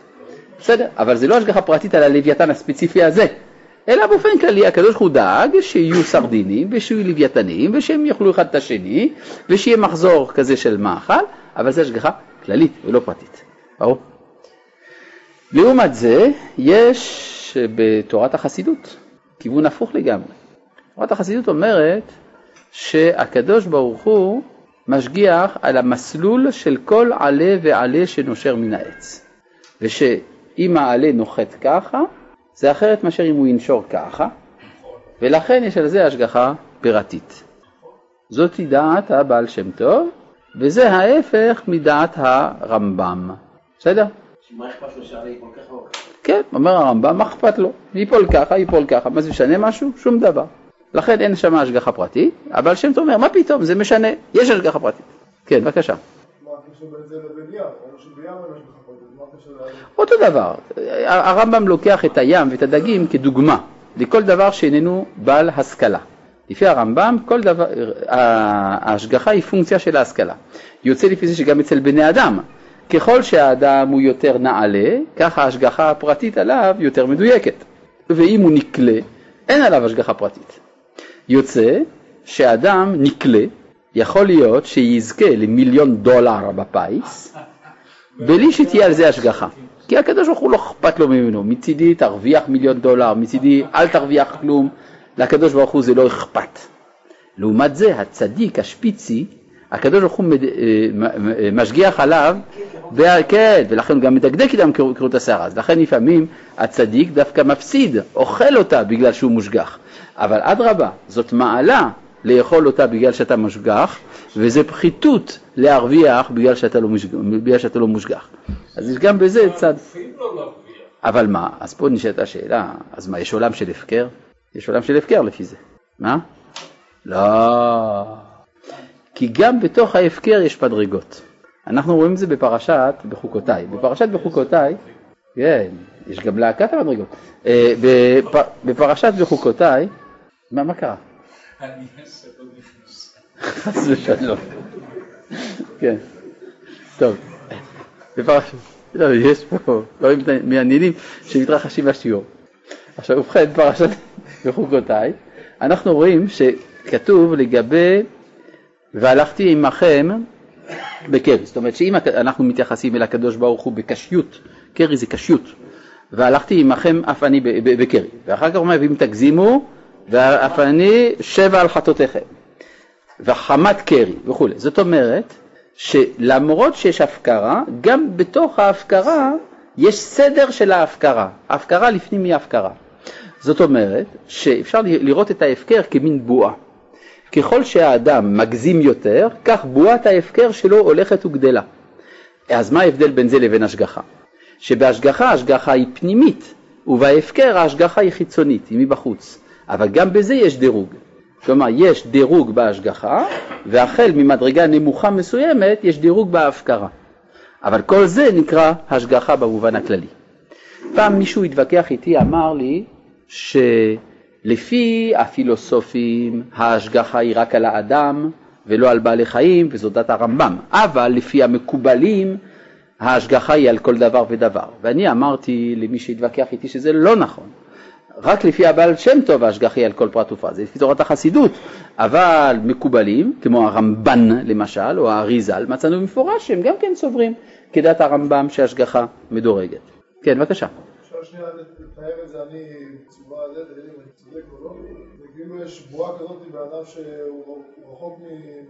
בסדר, אבל זה לא השגחה פרטית על הלוויתן הספציפי הזה, אלא באופן כללי הקדוש ברוך הוא דאג שיהיו סרדינים ושיהיו לוויתנים ושהם יאכלו אחד את השני ושיהיה מחזור כזה של מאכל, אבל זה השגחה כללית ולא פרטית. ברור? לעומת זה, יש בתורת החסידות כיוון הפוך לגמרי. תורת החסידות אומרת שהקדוש ברוך הוא משגיח על המסלול של כל עלה ועלה שנושר מן העץ. ושאם העלה נוחת ככה, זה אחרת מאשר אם הוא ינשור ככה, ולכן יש על זה השגחה פירתית. זאתי דעת הבעל שם טוב, וזה ההפך מדעת הרמב"ם. בסדר? שמה אכפת לו שהרי כל כך או ככה? כן, אומר הרמב"ם, מה אכפת לו? ייפול ככה, ייפול ככה, מה זה משנה משהו? שום דבר. לכן אין שם השגחה פרטית, אבל שם טוב אומר, מה פתאום, זה משנה, יש השגחה פרטית. כן, בבקשה. אותו דבר, הרמב"ם לוקח את הים ואת הדגים כדוגמה לכל דבר שאיננו בעל השכלה. לפי הרמב"ם, כל דבר, ההשגחה היא פונקציה של ההשכלה. יוצא לפי זה שגם אצל בני אדם, ככל שהאדם הוא יותר נעלה, ככה ההשגחה הפרטית עליו יותר מדויקת. ואם הוא נקלה, אין עליו השגחה פרטית. יוצא שאדם נקלה, יכול להיות שיזכה למיליון דולר בפיס, בלי שתהיה על זה השגחה. כי הקדוש ברוך הוא לא אכפת לו ממנו, מצידי תרוויח מיליון דולר, מצידי אל תרוויח כלום, לקדוש ברוך הוא זה לא אכפת. לעומת זה, הצדיק, השפיצי, הקדוש ברוך הוא. אה, משגיח עליו, כן, ולכן הוא גם מדקדק איתם כרות השערה, אז לכן לפעמים הצדיק דווקא מפסיד, אוכל אותה בגלל שהוא מושגח. אבל אדרבה, זאת מעלה לאכול אותה בגלל שאתה מושגח, וזה פחיתות להרוויח בגלל שאתה לא, מושגח, בגלל שאתה לא מושגח. אז יש גם בזה צד. אבל מה, אז פה נשאלת השאלה, אז מה, יש עולם של הפקר? יש עולם של הפקר לפי זה. מה? לא. כי גם בתוך ההפקר יש מדרגות. אנחנו רואים את זה בפרשת בחוקותיי. בפרשת בחוקותיי, כן, יש גם להקת המדרגות. אה, בפ- בפרשת בחוקותיי, מה, מה קרה? חס ושלום. כן, טוב. לא, יש פה דברים מעניינים שמתרחשים בשיעור. עכשיו, ובכן, פרשת בחוקותיי, אנחנו רואים שכתוב לגבי והלכתי עמכם בקרי, זאת אומרת שאם אנחנו מתייחסים אל הקדוש ברוך הוא בקשיות, קרי זה קשיות, והלכתי עמכם אף אני בקרי, ואחר כך הוא אומר ואם תגזימו ואף אני שבע על חטאותיכם, וחמת קרי וכולי, זאת אומרת שלמרות שיש הפקרה, גם בתוך ההפקרה יש סדר של ההפקרה, ההפקרה לפנים היא הפקרה. זאת אומרת שאפשר לראות את ההפקר כמין בועה. ככל שהאדם מגזים יותר, כך בועת ההפקר שלו הולכת וגדלה. אז מה ההבדל בין זה לבין השגחה? שבהשגחה ההשגחה היא פנימית, ובהפקר ההשגחה היא חיצונית, היא מבחוץ. אבל גם בזה יש דירוג. כלומר, יש דירוג בהשגחה, והחל ממדרגה נמוכה מסוימת יש דירוג בהפקרה. אבל כל זה נקרא השגחה במובן הכללי. פעם מישהו התווכח איתי, אמר לי שלפי הפילוסופים ההשגחה היא רק על האדם ולא על בעלי חיים, וזו דת הרמב"ם, אבל לפי המקובלים ההשגחה היא על כל דבר ודבר. ואני אמרתי למי שהתווכח איתי שזה לא נכון. רק לפי הבעל שם טוב ההשגחה היא על כל פרט ופרט, זה לפי תורת החסידות, אבל מקובלים, כמו הרמב"ן למשל, או האריזל, מצאנו במפורש שהם גם כן סוברים כדת הרמב"ם שהשגחה מדורגת. כן, בבקשה. אפשר שנייה לתאר את זה, אני בצורה הזאת, אני צודק או לא, וכאילו יש בועה כזאת באדם שהוא רחוק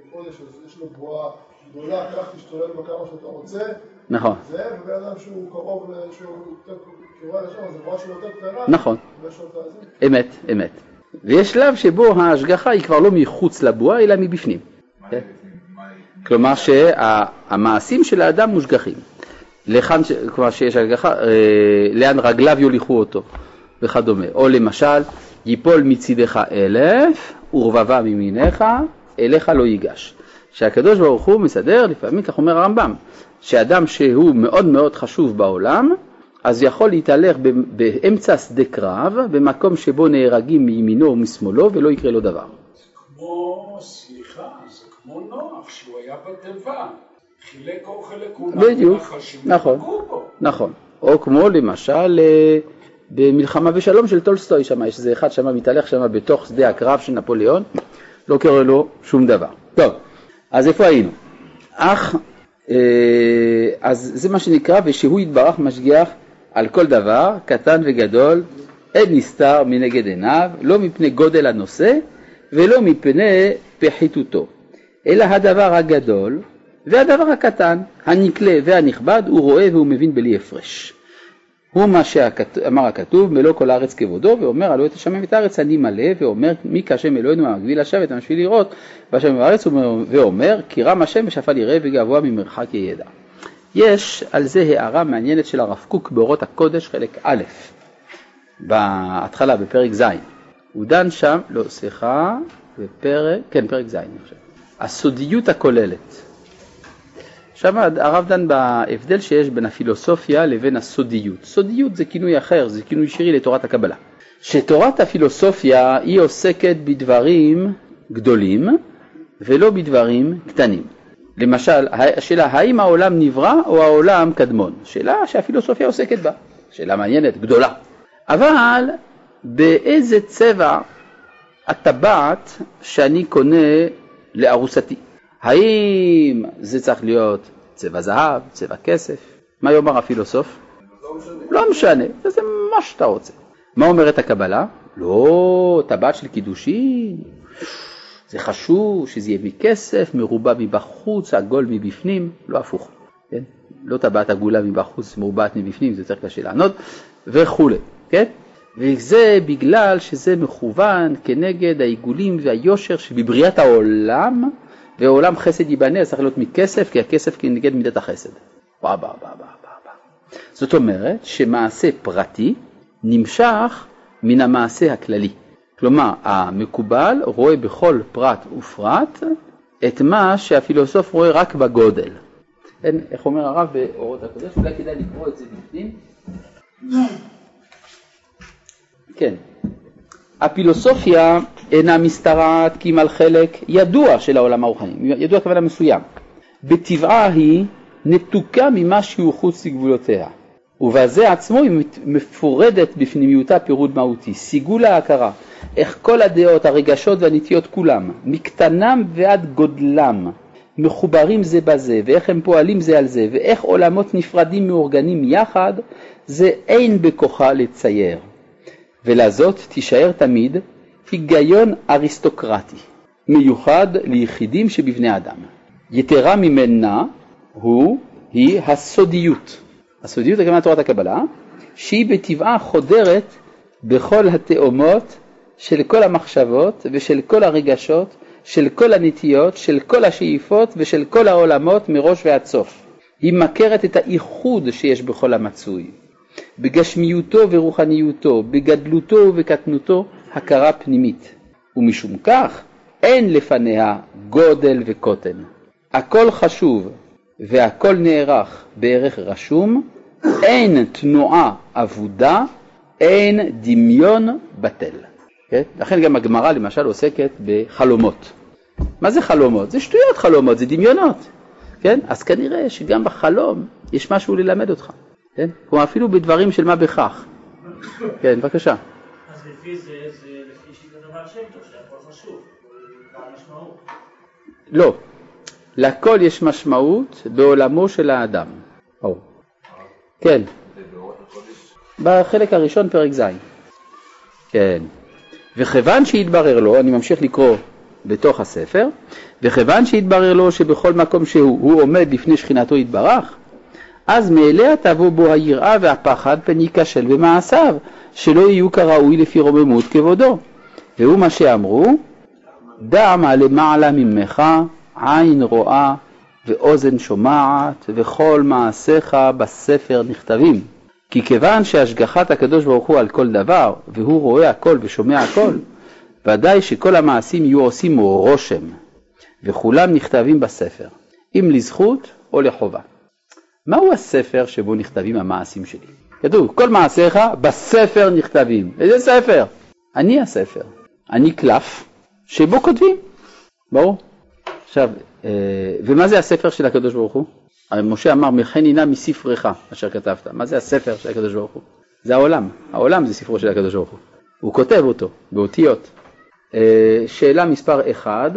מקודש, אז יש לו בועה גדולה, כך תשתולל בה כמה שאתה רוצה, נכון. זה, ובן אדם שהוא קרוב, שהוא יותר נכון. אמת, אמת. ויש שלב שבו ההשגחה היא כבר לא מחוץ לבועה אלא מבפנים. כן. כלומר שהמעשים של האדם מושגחים. לכאן, כלומר שיש השגחה, אה, לאן רגליו יוליכו אותו וכדומה. או למשל, ייפול מצידך אלף ורבבה מימיניך, אליך לא ייגש. שהקדוש ברוך הוא מסדר, לפעמים כך אומר הרמב"ם, שאדם שהוא מאוד מאוד חשוב בעולם, אז יכול להתהלך באמצע שדה קרב, במקום שבו נהרגים מימינו ומשמאלו ולא יקרה לו דבר. כמו, סליחה, זה כמו נוח, שהוא היה בתיבה. חילק אוכל לכולם. בדיוק, נכון. נכון. או כמו למשל אה, במלחמה ושלום של טולסטוי שם, יש איזה אחד שם מתהלך שם בתוך שדה הקרב של נפוליאון, לא קורה לו שום דבר. טוב, אז איפה היינו? אך, אה, אז זה מה שנקרא, ושהוא יתברך משגיח על כל דבר, קטן וגדול, אין נסתר מנגד עיניו, לא מפני גודל הנושא ולא מפני פחיתותו, אלא הדבר הגדול והדבר הקטן, הנקלה והנכבד, הוא רואה והוא מבין בלי הפרש. הוא מה שאמר הכתוב, מלוא כל הארץ כבודו, ואומר הלא את השמיים ואת הארץ אני מלא, ואומר מי כהשם אלוהינו המגביל לשבת המשפיל לראות, ואומר כי רם השם ושפל יראה וגבוה ממרחק ידע. יש על זה הערה מעניינת של הרב קוק באורות הקודש חלק א', בהתחלה בפרק ז', הוא דן שם, לא סליחה, בפרק, כן פרק ז' אני חושב, הסודיות הכוללת. שם הרב דן בהבדל שיש בין הפילוסופיה לבין הסודיות. סודיות זה כינוי אחר, זה כינוי שירי לתורת הקבלה. שתורת הפילוסופיה היא עוסקת בדברים גדולים ולא בדברים קטנים. למשל, השאלה האם העולם נברא או העולם קדמון? שאלה שהפילוסופיה עוסקת בה, שאלה מעניינת, גדולה. אבל באיזה צבע הטבעת שאני קונה לארוסתי? האם זה צריך להיות צבע זהב, צבע כסף? מה יאמר הפילוסוף? לא משנה, זה מה שאתה רוצה. מה אומרת הקבלה? לא, טבעת של קידושין, זה חשוב שזה יהיה מכסף, מרובע מבחוץ, עגול מבפנים, לא הפוך, כן? לא טבעת עגולה מבחוץ, מרובעת מבפנים, זה יותר קשה לענות, וכולי, כן? וזה בגלל שזה מכוון כנגד העיגולים והיושר שבבריאת העולם, ועולם חסד ייבנה, צריך להיות מכסף, כי הכסף כנגד מידת החסד. בא, בא, בא, בא, בא. זאת אומרת שמעשה פרטי נמשך מן המעשה הכללי. כלומר, המקובל רואה בכל פרט ופרט את מה שהפילוסוף רואה רק בגודל. אין, איך אומר הרב באורות הקודש? אולי כדאי לקרוא את זה בפנים. כן. הפילוסופיה אינה משתרעת כי אם על חלק ידוע של העולם הרוחני, ידוע כוונה מסוים. בטבעה היא נתוקה ממה שהוא חוץ לגבולותיה, ובזה עצמו היא מפורדת בפנימיותה פירוד מהותי, סיגול ההכרה, איך כל הדעות, הרגשות והנטיות כולם, מקטנם ועד גודלם, מחוברים זה בזה, ואיך הם פועלים זה על זה, ואיך עולמות נפרדים מאורגנים יחד, זה אין בכוחה לצייר. ולזאת תישאר תמיד היגיון אריסטוקרטי, מיוחד ליחידים שבבני אדם. יתרה ממנה הוא, היא הסודיות. הסודיות הכוונה תורת הקבלה, שהיא בטבעה חודרת בכל התאומות של כל המחשבות ושל כל הרגשות, של כל הנטיות, של כל השאיפות ושל כל העולמות מראש ועד סוף. היא מכרת את הייחוד שיש בכל המצוי. בגשמיותו ורוחניותו, בגדלותו ובקטנותו, הכרה פנימית. ומשום כך, אין לפניה גודל וקוטן. הכל חשוב והכל נערך בערך רשום, אין תנועה אבודה, אין דמיון בטל. כן? לכן גם הגמרא למשל עוסקת בחלומות. מה זה חלומות? זה שטויות חלומות, זה דמיונות. כן? אז כנראה שגם בחלום יש משהו ללמד אותך. כן? כלומר אפילו בדברים של מה בכך. כן, בבקשה. אז לפי זה, זה לפי שיטת הבעל שם טוב, שהכל חשוב, בעל משמעות. לא, לכל יש משמעות בעולמו של האדם. או. כן. בחלק הראשון פרק ז'. כן. וכיוון שהתברר לו, אני ממשיך לקרוא בתוך הספר, וכיוון שהתברר לו שבכל מקום שהוא, הוא עומד לפני שכינתו יתברך, אז מאליה תבוא בו היראה והפחד פן ייכשל במעשיו, שלא יהיו כראוי לפי רוממות כבודו. והוא מה שאמרו, דע מה למעלה ממך, עין רואה ואוזן שומעת, וכל מעשיך בספר נכתבים. כי כיוון שהשגחת הקדוש ברוך הוא על כל דבר, והוא רואה הכל ושומע הכל, ודאי שכל המעשים יהיו עושים רושם, וכולם נכתבים בספר, אם לזכות או לחובה. מהו הספר שבו נכתבים המעשים שלי? כתוב, כל מעשיך בספר נכתבים. איזה ספר? אני הספר. אני קלף שבו כותבים. ברור? עכשיו, אה, ומה זה הספר של הקדוש ברוך הוא? משה אמר, מכן הנה מספרך אשר כתבת. מה זה הספר של הקדוש ברוך הוא? זה העולם. העולם זה ספרו של הקדוש ברוך הוא. הוא כותב אותו באותיות. אה, שאלה מספר 1,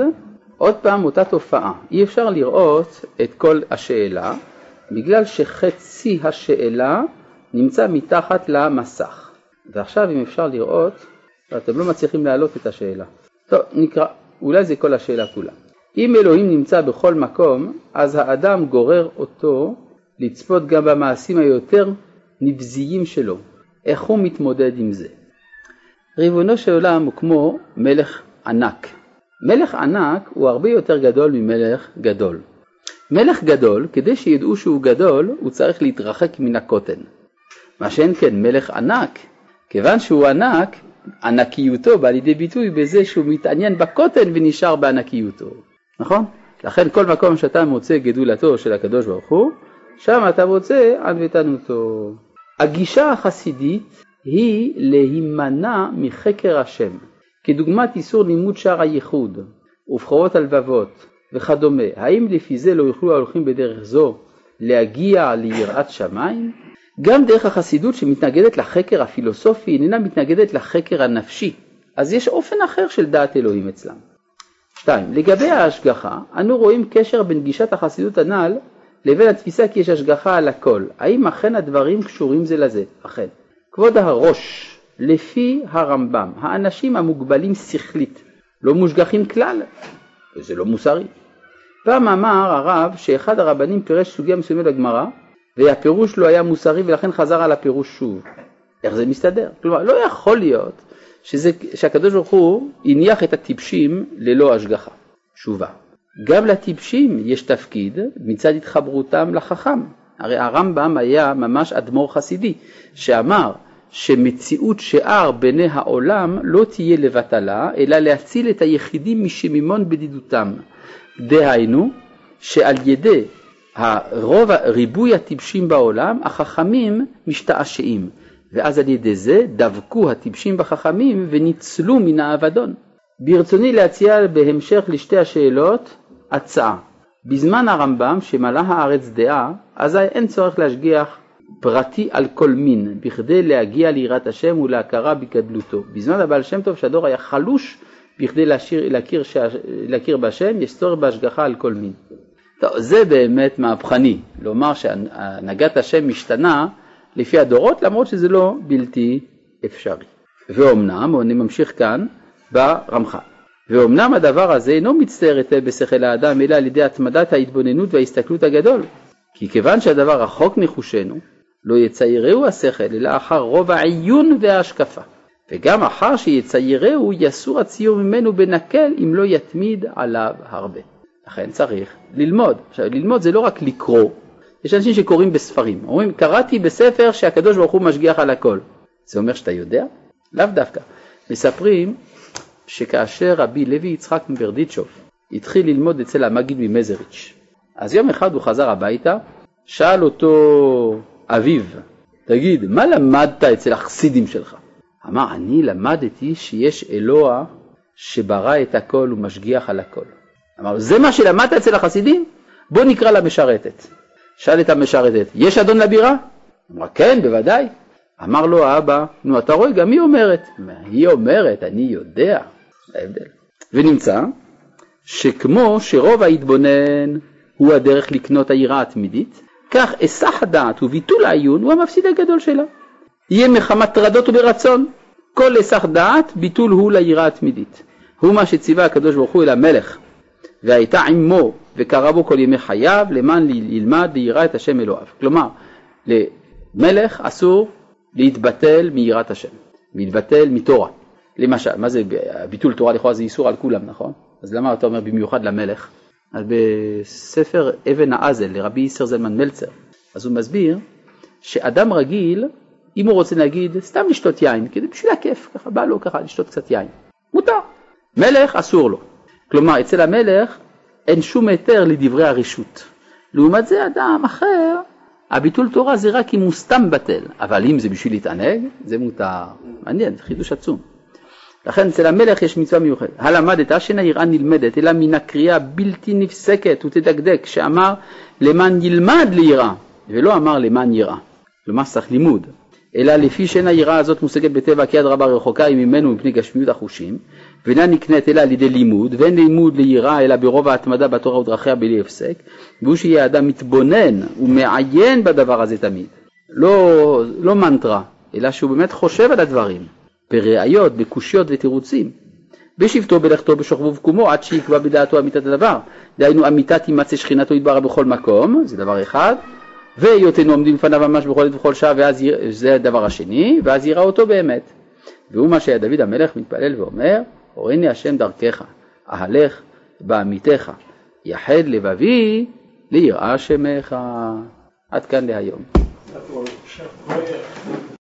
עוד פעם אותה תופעה. אי אפשר לראות את כל השאלה, בגלל שחצי השאלה נמצא מתחת למסך. ועכשיו אם אפשר לראות, אתם לא מצליחים להעלות את השאלה. טוב, נקרא, אולי זה כל השאלה כולה. אם אלוהים נמצא בכל מקום, אז האדם גורר אותו לצפות גם במעשים היותר נבזיים שלו. איך הוא מתמודד עם זה? ריבונו של עולם הוא כמו מלך ענק. מלך ענק הוא הרבה יותר גדול ממלך גדול. מלך גדול, כדי שידעו שהוא גדול, הוא צריך להתרחק מן הקוטן. מה שאין כן מלך ענק, כיוון שהוא ענק, ענקיותו בא לידי ביטוי בזה שהוא מתעניין בקוטן ונשאר בענקיותו. נכון? לכן כל מקום שאתה מוצא גדולתו של הקדוש ברוך הוא, שם אתה מוצא ענוותנותו. הגישה החסידית היא להימנע מחקר השם, כדוגמת איסור לימוד שער הייחוד, ובכורות הלבבות וכדומה. האם לפי זה לא יוכלו ההולכים בדרך זו להגיע ליראת שמיים? גם דרך החסידות שמתנגדת לחקר הפילוסופי איננה מתנגדת לחקר הנפשי, אז יש אופן אחר של דעת אלוהים אצלם. 2. לגבי ההשגחה, אנו רואים קשר בין גישת החסידות הנ"ל לבין התפיסה כי יש השגחה על הכל. האם אכן הדברים קשורים זה לזה? אכן. כבוד הראש, לפי הרמב"ם, האנשים המוגבלים שכלית לא מושגחים כלל, וזה לא מוסרי. פעם אמר הרב שאחד הרבנים פירש סוגיה מסוימת בגמרא, והפירוש לא היה מוסרי ולכן חזר על הפירוש שוב. איך זה מסתדר? כלומר, לא יכול להיות שזה, שהקדוש ברוך הוא הניח את הטיפשים ללא השגחה. תשובה. גם לטיפשים יש תפקיד מצד התחברותם לחכם. הרי הרמב"ם היה ממש אדמו"ר חסידי, שאמר שמציאות שאר בעיני העולם לא תהיה לבטלה, אלא להציל את היחידים משמימון בדידותם. דהיינו, שעל ידי הרוב, ריבוי הטיפשים בעולם, החכמים משתעשעים, ואז על ידי זה דבקו הטיפשים בחכמים וניצלו מן האבדון. ברצוני להציע בהמשך לשתי השאלות הצעה. בזמן הרמב"ם שמלאה הארץ דעה, אזי אין צורך להשגיח פרטי על כל מין, בכדי להגיע ליראת השם ולהכרה בגדלותו. בזמן הבעל שם טוב שהדור היה חלוש, בכדי להשאיר, להכיר, שה, להכיר בהשם, יש צורך בהשגחה על כל מין. טוב, זה באמת מהפכני, לומר שהנהגת השם משתנה לפי הדורות, למרות שזה לא בלתי אפשרי. ואומנם, אני ממשיך כאן ברמח"ל, ואומנם הדבר הזה אינו מצטער היטב בשכל האדם, אלא על ידי התמדת ההתבוננות וההסתכלות הגדול. כי כיוון שהדבר רחוק מחושנו, לא יציירהו השכל, אלא אחר רוב העיון וההשקפה. וגם אחר שיציירהו יסור הציור ממנו בנקל אם לא יתמיד עליו הרבה. לכן צריך ללמוד. עכשיו ללמוד זה לא רק לקרוא, יש אנשים שקוראים בספרים, אומרים קראתי בספר שהקדוש ברוך הוא משגיח על הכל. זה אומר שאתה יודע? לאו דווקא. מספרים שכאשר רבי לוי יצחק מברדיצ'וב התחיל ללמוד אצל המגיד ממזריץ', אז יום אחד הוא חזר הביתה, שאל אותו אביו, תגיד, מה למדת אצל החסידים שלך? אמר, אני למדתי שיש אלוה שברא את הכל ומשגיח על הכל. אמר, זה מה שלמדת אצל החסידים? בוא נקרא למשרתת. שאל את המשרתת, יש אדון לבירה? אמרה, כן, בוודאי. אמר לו האבא, נו אתה רואה, גם היא אומרת. היא אומרת, אני יודע. ההבדל. ונמצא שכמו שרוב ההתבונן הוא הדרך לקנות היראה התמידית, כך היסח הדעת וביטול העיון הוא המפסיד הגדול שלה. יהיה מחמת טרדות וברצון. כל היסח דעת ביטול הוא ליראה התמידית. הוא מה שציווה הקדוש ברוך הוא אל המלך, והייתה עמו וקרא בו כל ימי חייו למען ילמד ליראה את השם אלוהיו. כלומר, למלך אסור להתבטל מיראת השם, להתבטל מתורה. למשל, מה זה ביטול תורה לכאורה זה איסור על כולם, נכון? אז למה אתה אומר במיוחד למלך? אז בספר אבן האזל לרבי איסר זלמן מלצר, אז הוא מסביר שאדם רגיל, אם הוא רוצה להגיד סתם לשתות יין, כדי בשביל הכיף, ככה בא לו ככה לשתות קצת יין, מותר. מלך אסור לו. כלומר, אצל המלך אין שום היתר לדברי הרשות. לעומת זה אדם אחר, הביטול תורה זה רק אם הוא סתם בטל, אבל אם זה בשביל להתענג, זה מותר. מעניין, זה חידוש עצום. לכן אצל המלך יש מצווה מיוחדת. הלמדת שאינה יראה נלמדת, אלא מן הקריאה בלתי נפסקת ותדקדק, שאמר למען ילמד ליראה, ולא אמר למען יראה. כלומר צריך לימוד. אלא לפי שאין היראה הזאת מושגת בטבע כיד רבה רחוקה היא ממנו מפני גשמיות החושים, ואינה נקנית אלא על ידי לימוד, ואין לימוד ליראה אלא ברוב ההתמדה בתורה ודרכיה בלי הפסק, והוא שיהיה אדם מתבונן ומעיין בדבר הזה תמיד. לא, לא מנטרה, אלא שהוא באמת חושב על הדברים, בראיות, בקושיות ותירוצים. בשבתו, בלכתו, בשוכבו ובקומו, עד שיקבע בדעתו אמיתת הדבר. דהיינו אמיתת תימצא שכינתו יתברך בכל מקום, זה דבר אחד, והיותנו עומדים לפניו ממש בכל עת ובכל שעה, ואז זה הדבר השני, ואז יראה אותו באמת. והוא מה שהיה דוד המלך מתפלל ואומר, הורני השם דרכך, אהלך בעמיתך, יחד לבבי ליראה שמך. עד כאן להיום.